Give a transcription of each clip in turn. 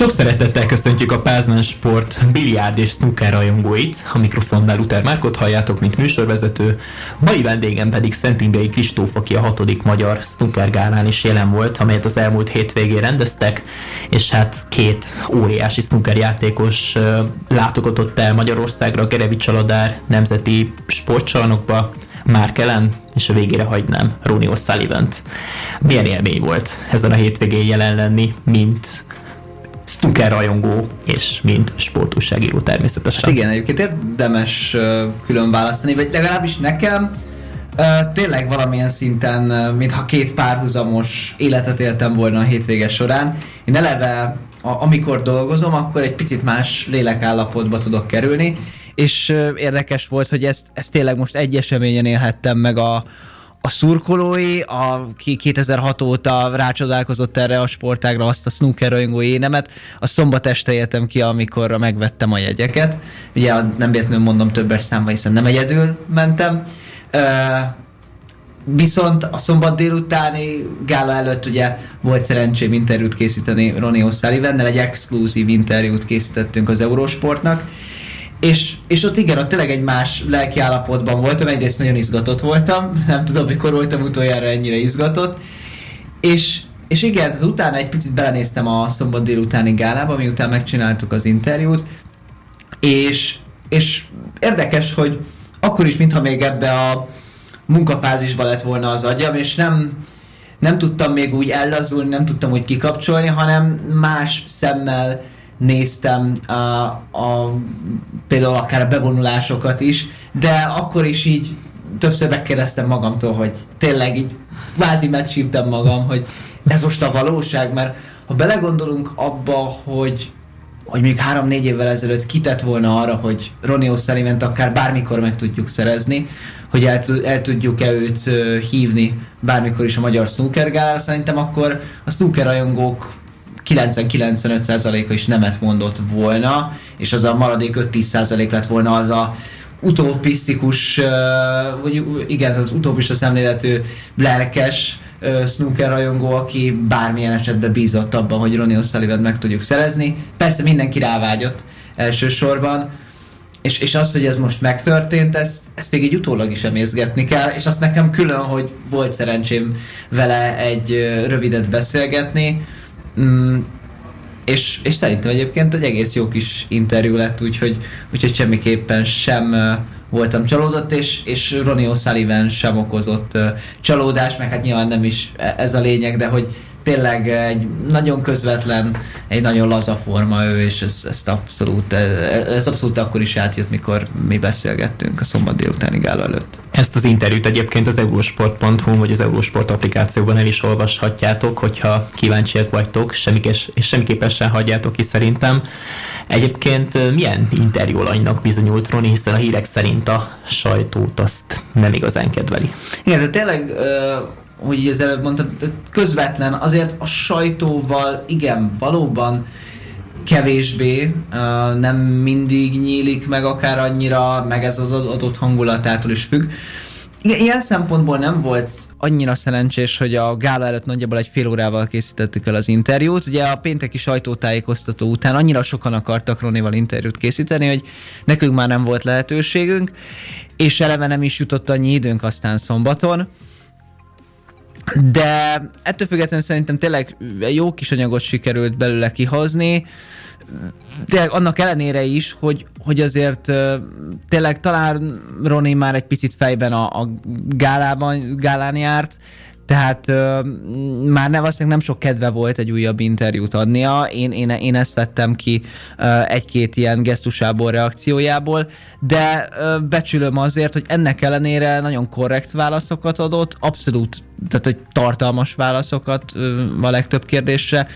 Sok szeretettel köszöntjük a Pázmán Sport biliárd és snooker rajongóit. A mikrofonnál Luther Márkot halljátok, mint műsorvezető. Mai vendégem pedig Szentindei Kristóf, aki a hatodik magyar snooker gálán is jelen volt, amelyet az elmúlt hétvégén rendeztek, és hát két óriási snooker játékos látogatott el Magyarországra, Gerevics Csaladár nemzeti sportcsalnokba, Mark Ellen, és a végére hagynám Ronnie osullivan -t. Milyen élmény volt ezen a hétvégén jelen lenni, mint snooker rajongó, és mint sportúságíró természetesen. Hát igen, egyébként érdemes külön választani, vagy legalábbis nekem tényleg valamilyen szinten, mintha két párhuzamos életet éltem volna a hétvége során. Én eleve, amikor dolgozom, akkor egy picit más lélekállapotba tudok kerülni, és érdekes volt, hogy ezt, ezt tényleg most egy eseményen élhettem meg a, a szurkolói, aki 2006 óta rácsodálkozott erre a sportágra, azt a snooker rajongó énemet, a szombat este éltem ki, amikor megvettem a jegyeket. Ugye nem véletlenül mondom többes számba, hiszen nem egyedül mentem. Viszont a szombat délutáni gála előtt ugye volt szerencsém interjút készíteni Ronnie O'Sullivannel, egy exkluzív interjút készítettünk az Eurosportnak, és, és ott igen, ott tényleg egy más lelki állapotban voltam, egyrészt nagyon izgatott voltam, nem tudom, mikor voltam utoljára ennyire izgatott, és, és igen, tehát utána egy picit belenéztem a szombat délutáni gálába, miután megcsináltuk az interjút, és, és érdekes, hogy akkor is, mintha még ebbe a munkafázisba lett volna az agyam, és nem, nem tudtam még úgy ellazulni, nem tudtam úgy kikapcsolni, hanem más szemmel néztem a, a, például akár a bevonulásokat is, de akkor is így többször megkérdeztem magamtól, hogy tényleg így kvázi megsíptem magam, hogy ez most a valóság, mert ha belegondolunk abba, hogy hogy még három-négy évvel ezelőtt kitett volna arra, hogy Ronnie O'Sullivan akár bármikor meg tudjuk szerezni, hogy el, el tudjuk-e őt hívni bármikor is a magyar snooker gálára, szerintem akkor a snooker rajongók 90-95%-a is nemet mondott volna, és az a maradék 5-10% lett volna az a utopisztikus, vagy igen, az utopista szemléletű lelkes snooker rajongó, aki bármilyen esetben bízott abban, hogy Ronnie O'Sullivan meg tudjuk szerezni. Persze mindenki rávágyott elsősorban, és, és az, hogy ez most megtörtént, ezt, ezt még egy utólag is emészgetni kell, és azt nekem külön, hogy volt szerencsém vele egy rövidet beszélgetni, Mm, és, és szerintem egyébként egy egész jó kis interjú lett, úgyhogy, úgyhogy semmiképpen sem voltam csalódott, és, és Ronnie O'Sullivan sem okozott uh, csalódás, meg hát nyilván nem is e, ez a lényeg, de hogy tényleg egy nagyon közvetlen, egy nagyon laza forma ő, és ez, ezt abszolút, ez abszolút akkor is átjött, mikor mi beszélgettünk a szombat délutáni gála előtt. Ezt az interjút egyébként az eurosport.hu vagy az Eurosport applikációban el is olvashatjátok, hogyha kíváncsiak vagytok, semmikes, és semmiképpen sem hagyjátok ki szerintem. Egyébként milyen interjúlanynak bizonyult Roni, hiszen a hírek szerint a sajtót azt nem igazán kedveli. Igen, de tényleg hogy így az előbb mondtam, közvetlen, azért a sajtóval igen, valóban kevésbé, nem mindig nyílik meg akár annyira, meg ez az adott hangulatától is függ. Ilyen szempontból nem volt annyira szerencsés, hogy a gála előtt nagyjából egy fél órával készítettük el az interjút. Ugye a pénteki sajtótájékoztató után annyira sokan akartak Ronival interjút készíteni, hogy nekünk már nem volt lehetőségünk, és eleve nem is jutott annyi időnk aztán szombaton. De ettől függetlenül szerintem tényleg jó kis anyagot sikerült belőle kihozni, de annak ellenére is, hogy, hogy azért tényleg talán Roni már egy picit fejben a, a gálában, gálán járt, tehát uh, már nem, valószínűleg nem sok kedve volt egy újabb interjút adnia. Én, én, én ezt vettem ki uh, egy-két ilyen gesztusából, reakciójából, de uh, becsülöm azért, hogy ennek ellenére nagyon korrekt válaszokat adott, abszolút, tehát hogy tartalmas válaszokat uh, a legtöbb kérdésre.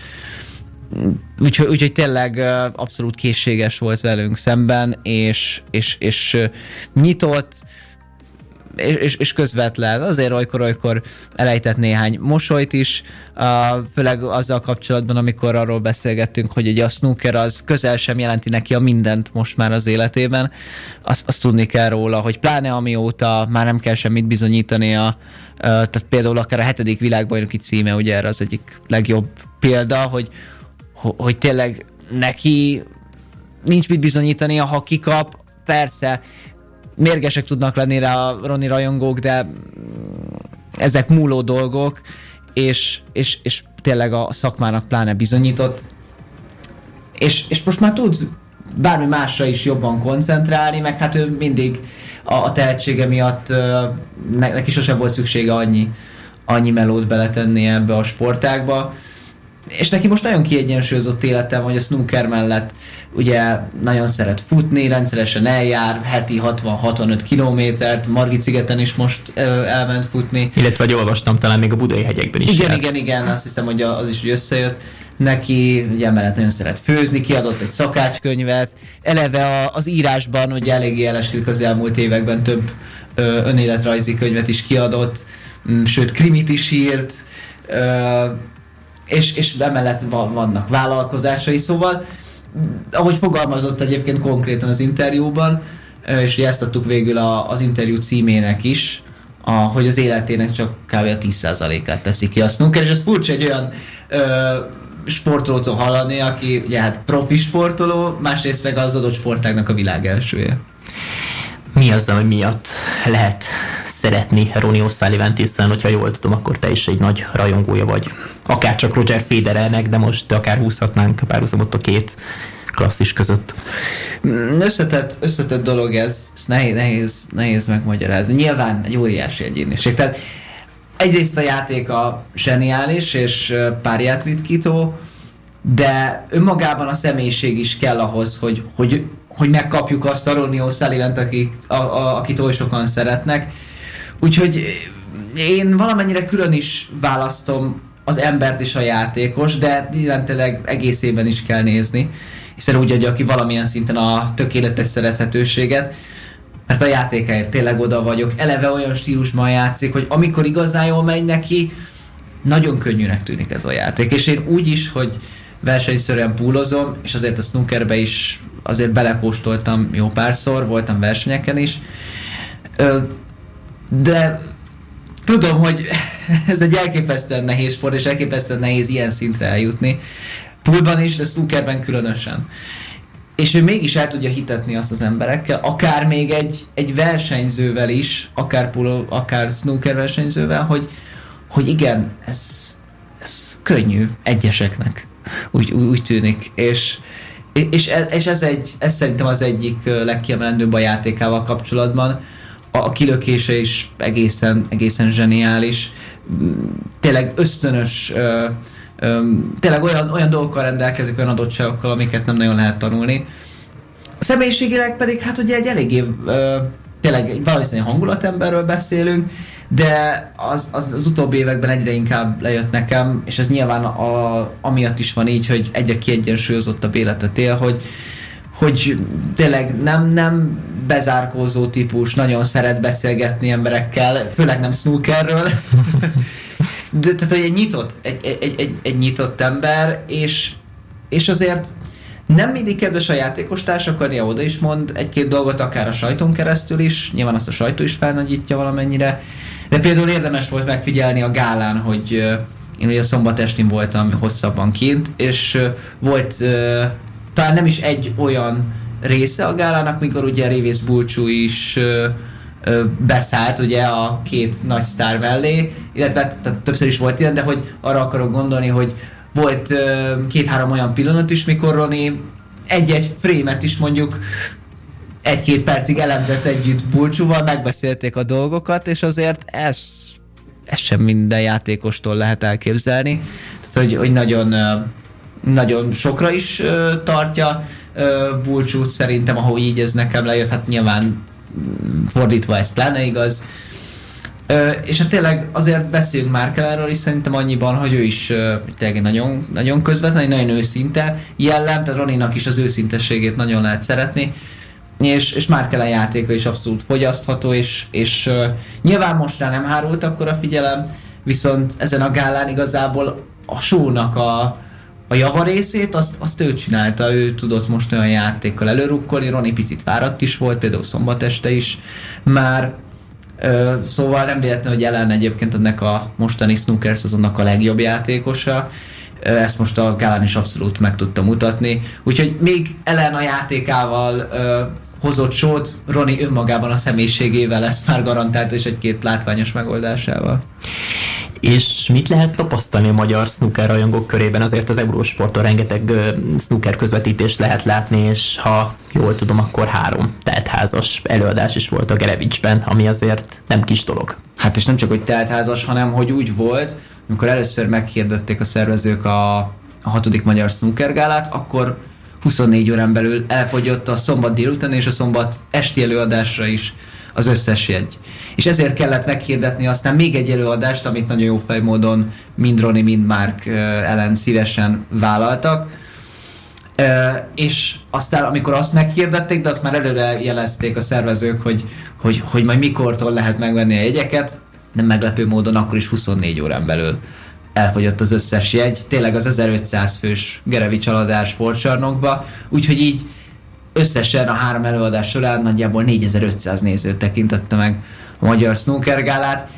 Úgyhogy, úgyhogy tényleg abszolút készséges volt velünk szemben, és, és, és nyitott, és, és közvetlen. Azért olykor-olykor elejtett néhány mosolyt is, főleg azzal kapcsolatban, amikor arról beszélgettünk, hogy ugye a snooker az közel sem jelenti neki a mindent most már az életében. Azt, azt tudni kell róla, hogy pláne amióta már nem kell semmit bizonyítania, uh, tehát például akár a hetedik világbajnoki címe, ugye erre az egyik legjobb példa, hogy, hogy tényleg neki nincs mit bizonyítani, ha kikap, persze mérgesek tudnak lenni rá a Roni rajongók, de ezek múló dolgok, és, és, és tényleg a szakmának pláne bizonyított. És, és most már tud bármi másra is jobban koncentrálni, meg hát ő mindig a, a tehetsége miatt ne, neki sosem volt szüksége annyi, annyi melót beletenni ebbe a sportágba. És neki most nagyon kiegyensúlyozott életem, hogy a snooker mellett ugye nagyon szeret futni, rendszeresen eljár, heti 60-65 kilométert, Margit szigeten is most ö, elment futni. Illetve, hogy olvastam, talán még a Budai hegyekben is Igen, járt. igen, igen, azt hiszem, hogy az is hogy összejött neki, ugye emellett nagyon szeret főzni, kiadott egy szakácskönyvet, eleve az írásban ugye eléggé eleskedik az elmúlt években több ö, önéletrajzi könyvet is kiadott, sőt krimit is írt, ö, és, és emellett vannak vállalkozásai, szóval ahogy fogalmazott egyébként konkrétan az interjúban, és ezt adtuk végül a, az interjú címének is, a, hogy az életének csak kb. a 10%-át teszi ki a snooker, és ez furcsa egy olyan ö, sportolótól hallani, aki ugye hát profi sportoló, másrészt meg az adott sportágnak a világ elsője. Mi az, ami miatt lehet szeretni Ronnie O'Sullivan-t, hiszen, hogyha jól tudom, akkor te is egy nagy rajongója vagy. Akár csak Roger Federernek, de most akár húzhatnánk párhuzamot a két klasszis között. Mm, összetett, összetett dolog ez, és nehéz, nehéz, nehéz megmagyarázni. Nyilván egy óriási egyéniség. Tehát egyrészt a játék a zseniális és párját ritkító, de önmagában a személyiség is kell ahhoz, hogy, hogy, hogy megkapjuk azt a Ronnie O'Sullivan-t, akit, a, a, akit oly sokan szeretnek. Úgyhogy én valamennyire külön is választom az embert és a játékos, de tényleg egészében is kell nézni, hiszen úgy adja ki valamilyen szinten a tökéletes szerethetőséget, mert a játékáért tényleg oda vagyok. Eleve olyan stílusban játszik, hogy amikor igazán jól megy neki, nagyon könnyűnek tűnik ez a játék. És én úgy is, hogy versenyszerűen púlozom, és azért a snookerbe is azért belekóstoltam jó párszor, voltam versenyeken is, de tudom, hogy ez egy elképesztően nehéz sport, és elképesztően nehéz ilyen szintre eljutni. Poolban is, de snookerben különösen. És ő mégis el tudja hitetni azt az emberekkel, akár még egy, egy versenyzővel is, akár polo, akár snooker versenyzővel, hogy, hogy igen, ez, ez könnyű egyeseknek. Úgy, úgy, úgy tűnik. És, és, és ez, egy, ez szerintem az egyik legkiemelendőbb a játékával kapcsolatban, a kilökése is egészen, egészen zseniális. Tényleg ösztönös, ö, tényleg olyan, olyan dolgokkal rendelkezik, olyan adottságokkal, amiket nem nagyon lehet tanulni. Személyiségileg pedig hát ugye egy eléggé ö, tényleg egy valószínűleg hangulatemberről beszélünk, de az, az, az utóbbi években egyre inkább lejött nekem, és ez nyilván a, amiatt is van így, hogy egyre kiegyensúlyozottabb életet él, hogy, hogy tényleg nem, nem bezárkózó típus, nagyon szeret beszélgetni emberekkel, főleg nem snookerről. De, tehát, hogy egy nyitott, egy, egy, egy, egy nyitott ember, és, és azért nem mindig kedves a játékos társakkal, néha oda is mond egy-két dolgot, akár a sajton keresztül is, nyilván azt a sajtó is felnagyítja valamennyire, de például érdemes volt megfigyelni a gálán, hogy én ugye szombat estén voltam hosszabban kint, és volt talán nem is egy olyan része a gálának, mikor ugye Révész Bulcsú is ö, beszállt ugye a két nagy sztár mellé, illetve tehát többször is volt ilyen, de hogy arra akarok gondolni, hogy volt két-három olyan pillanat is, mikor Roni egy-egy frémet is mondjuk egy-két percig elemzett együtt Bulcsúval, megbeszélték a dolgokat, és azért ez, ez sem minden játékostól lehet elképzelni. Tehát, hogy, hogy nagyon, nagyon sokra is tartja búcsút szerintem, ahogy így ez nekem lejött, hát nyilván mm, fordítva ez pláne igaz. Ö, és hát tényleg azért beszéljünk már erről is szerintem annyiban, hogy ő is ö, tényleg nagyon, nagyon közvetlen, nagyon őszinte jellem, tehát Roninak is az őszintességét nagyon lehet szeretni, és, és Márkelen játéka is abszolút fogyasztható, és, és ö, nyilván most rá nem hárult akkor a figyelem, viszont ezen a gálán igazából a sónak a, a javarészét azt, azt ő csinálta, ő tudott most olyan játékkal előrukkolni, Roni picit fáradt is volt, például szombat este is már, ö, szóval nem véletlen, hogy Ellen egyébként ennek a mostani snooker szezonnak a legjobb játékosa, ezt most a gálán is abszolút meg tudta mutatni. Úgyhogy még Ellen a játékával hozott sót, Roni önmagában a személyiségével lesz már garantált, és egy-két látványos megoldásával. És mit lehet tapasztalni a magyar snooker rajongók körében? Azért az Eurósporton rengeteg snooker közvetítést lehet látni, és ha jól tudom, akkor három teltházas előadás is volt a Gerevicsben, ami azért nem kis dolog. Hát és nem csak, hogy teltházas, hanem hogy úgy volt, amikor először meghirdették a szervezők a, a hatodik magyar snooker gálát, akkor 24 órán belül elfogyott a szombat délután és a szombat esti előadásra is az összes jegy. És ezért kellett meghirdetni aztán még egy előadást, amit nagyon jó fejmódon mind Roni, mind Mark ellen szívesen vállaltak. És aztán, amikor azt meghirdették, de azt már előre jelezték a szervezők, hogy, hogy, hogy majd mikortól lehet megvenni a jegyeket, nem meglepő módon akkor is 24 órán belül elfogyott az összes jegy, tényleg az 1500 fős Gerevi csaladár sportcsarnokba, úgyhogy így összesen a három előadás során nagyjából 4500 néző tekintette meg a magyar snooker gálát.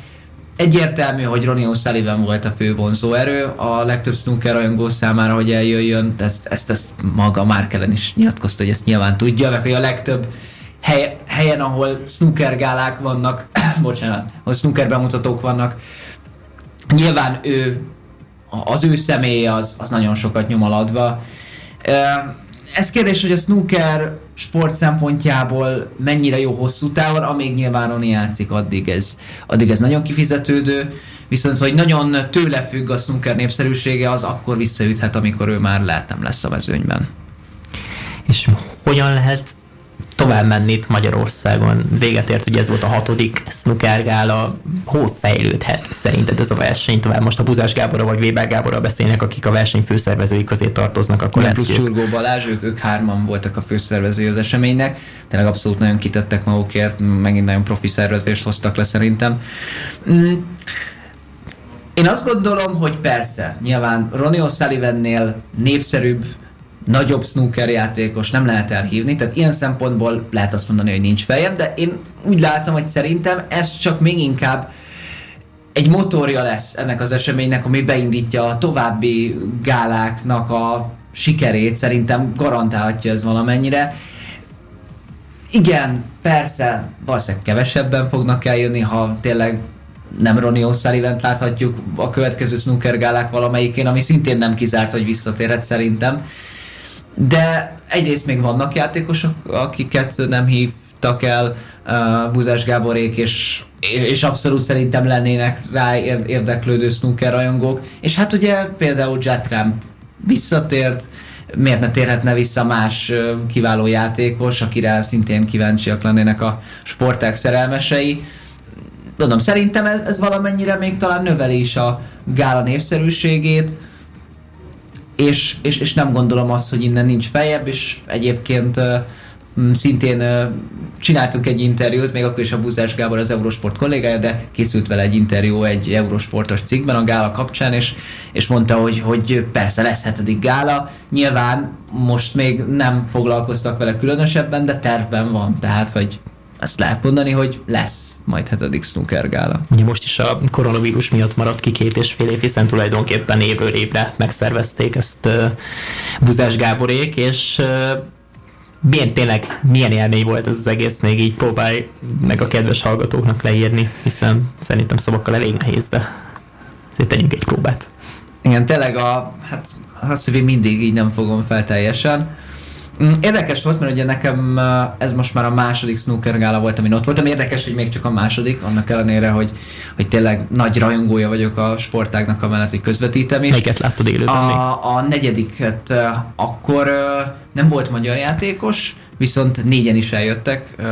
Egyértelmű, hogy Ronnie O'Sullivan volt a fő vonzó erő, a legtöbb snooker rajongó számára, hogy eljöjjön, ezt, ezt, ezt maga Márkelen is nyilatkozta, hogy ezt nyilván tudja, meg hogy a legtöbb hely, helyen, ahol snooker gálák vannak, bocsánat, ahol snooker bemutatók vannak, nyilván ő, az ő személye az, az nagyon sokat nyom alatba. Ez kérdés, hogy a snooker sport szempontjából mennyire jó hosszú távon, amíg nyilván Roni játszik, addig ez, addig ez nagyon kifizetődő, viszont hogy nagyon tőle függ a snooker népszerűsége, az akkor visszaüthet, amikor ő már lehet nem lesz a mezőnyben. És hogyan lehet tovább menni itt Magyarországon. Véget ért, ugye ez volt a hatodik snooker gála. Hol fejlődhet szerinted ez a verseny tovább? Most a Buzás Gáborra vagy Weber Gáborra beszélnek, akik a verseny főszervezői közé tartoznak. Akkor lehet, plusz Csurgó Balázs, ők, ők hárman voltak a főszervezői az eseménynek. Tényleg abszolút nagyon kitettek magukért, megint nagyon profi szervezést hoztak le szerintem. Mm. Én azt gondolom, hogy persze, nyilván Ronnie O'Sullivan-nél népszerűbb nagyobb snooker játékos nem lehet elhívni, tehát ilyen szempontból lehet azt mondani, hogy nincs fejem, de én úgy látom, hogy szerintem ez csak még inkább egy motorja lesz ennek az eseménynek, ami beindítja a további gáláknak a sikerét, szerintem garantálhatja ez valamennyire. Igen, persze, valószínűleg kevesebben fognak eljönni, ha tényleg nem Ronnie O'Sullivan láthatjuk a következő snooker gálák valamelyikén, ami szintén nem kizárt, hogy visszatérhet szerintem de egyrészt még vannak játékosok, akiket nem hívtak el uh, Buzás Gáborék, és, és abszolút szerintem lennének rá érdeklődő snooker rajongók. És hát ugye például Jet Ramp visszatért, miért ne térhetne vissza más uh, kiváló játékos, akire szintén kíváncsiak lennének a sporták szerelmesei. Mondom, szerintem ez, ez valamennyire még talán növeli is a gála népszerűségét, és, és, és nem gondolom azt, hogy innen nincs feljebb, és egyébként szintén uh, csináltunk egy interjút, még akkor is a Buzás Gábor az Eurosport kollégája, de készült vele egy interjú egy Eurosportos cikkben a gála kapcsán, és, és mondta, hogy, hogy persze lesz hetedik gála, nyilván most még nem foglalkoztak vele különösebben, de tervben van, tehát hogy ezt lehet mondani, hogy lesz majd hetedik snooker gála. Ugye most is a koronavírus miatt maradt ki két és fél év, hiszen tulajdonképpen évről évre megszervezték ezt uh, Buzás Gáborék, és uh, milyen tényleg, milyen élmény volt ez az egész, még így próbálj meg a kedves hallgatóknak leírni, hiszen szerintem szavakkal elég nehéz, de azért tegyünk egy próbát. Igen, tényleg a, hát azt, hogy mindig így nem fogom fel teljesen, érdekes volt, mert ugye nekem ez most már a második snooker gála volt, amin ott voltam. Érdekes, hogy még csak a második, annak ellenére, hogy, hogy tényleg nagy rajongója vagyok a sportágnak amellett, hogy közvetítem is. Melyiket láttad élőben a, a negyediket akkor nem volt magyar játékos, viszont négyen is eljöttek. Uh,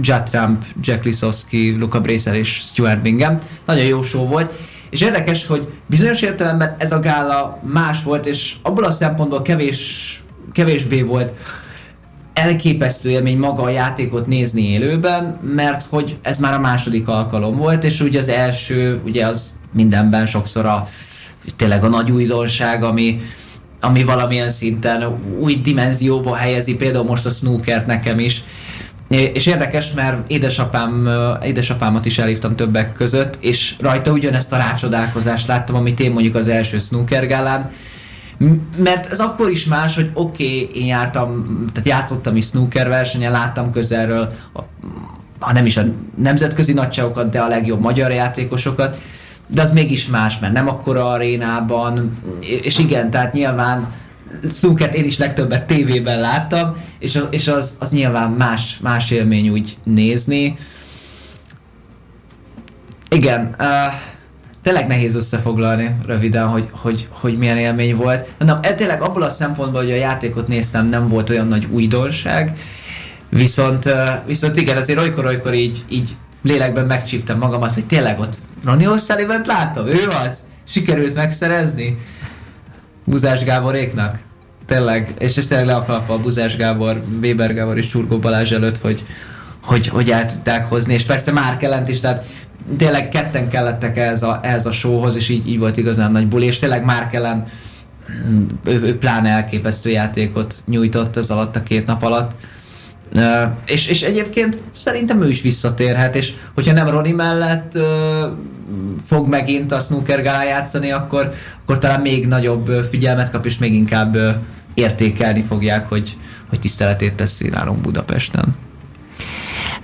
Judd Trump, Jack Lisowski, Luca Bracer és Stuart Bingham. Nagyon jó show volt. És érdekes, hogy bizonyos értelemben ez a gála más volt, és abból a szempontból kevés kevésbé volt elképesztő élmény maga a játékot nézni élőben, mert hogy ez már a második alkalom volt, és ugye az első, ugye az mindenben sokszor a tényleg a nagy újdonság, ami, ami valamilyen szinten új dimenzióba helyezi, például most a snookert nekem is. És érdekes, mert édesapám, édesapámat is elhívtam többek között, és rajta ugyanezt a rácsodálkozást láttam, amit én mondjuk az első snooker gálán, Mert ez akkor is más, hogy oké, okay, én jártam, tehát játszottam is snooker versenyen, láttam közelről, ha nem is a nemzetközi nagyságokat, de a legjobb magyar játékosokat, de az mégis más, mert nem akkora arénában, és igen, tehát nyilván snookert én is legtöbbet tévében láttam, és, és az, az nyilván más, más élmény úgy nézni. Igen, uh, tényleg nehéz összefoglalni röviden, hogy, hogy, hogy milyen élmény volt. Na, e tényleg abból a szempontból, hogy a játékot néztem, nem volt olyan nagy újdonság, viszont, viszont igen, azért olykor-olykor így, így lélekben megcsíptem magamat, hogy tényleg ott Ronnie O'Sullivan látom, ő az? Sikerült megszerezni? Buzás Gáboréknak? Tényleg, és ez tényleg le a Buzás Gábor, Weber Gábor és Csurgó Balázs előtt, hogy, hogy, hogy el tudták hozni, és persze már kellent is, tehát tényleg ketten kellettek ehhez a, ehhez a showhoz, és így, így volt igazán nagy buli, és tényleg már kellen ő, ő pláne elképesztő játékot nyújtott ez alatt a két nap alatt. Uh, és, és egyébként szerintem ő is visszatérhet, és hogyha nem Roni mellett uh, fog megint a snooker gala játszani, akkor, akkor talán még nagyobb figyelmet kap, és még inkább uh, értékelni fogják, hogy, hogy tiszteletét teszi nálunk Budapesten.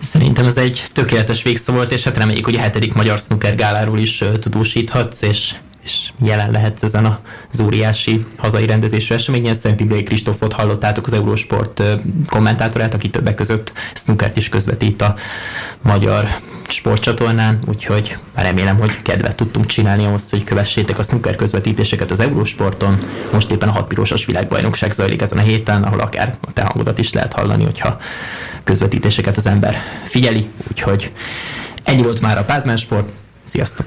Szerintem ez egy tökéletes végszó volt, és hát reméljük, hogy a hetedik Magyar Snooker Gáláról is tudósíthatsz, és, és jelen lehetsz ezen az óriási hazai rendezésű eseményen. Szent Ibrahim Kristófot hallottátok az Eurosport kommentátorát, aki többek között snookert is közvetít a magyar sportcsatornán, úgyhogy remélem, hogy kedvet tudtunk csinálni ahhoz, hogy kövessétek a snooker közvetítéseket az Eurosporton. Most éppen a hatpirosas világbajnokság zajlik ezen a héten, ahol akár a te hangodat is lehet hallani, hogyha közvetítéseket az ember figyeli, úgyhogy ennyi volt már a Pázmán Sport. Sziasztok!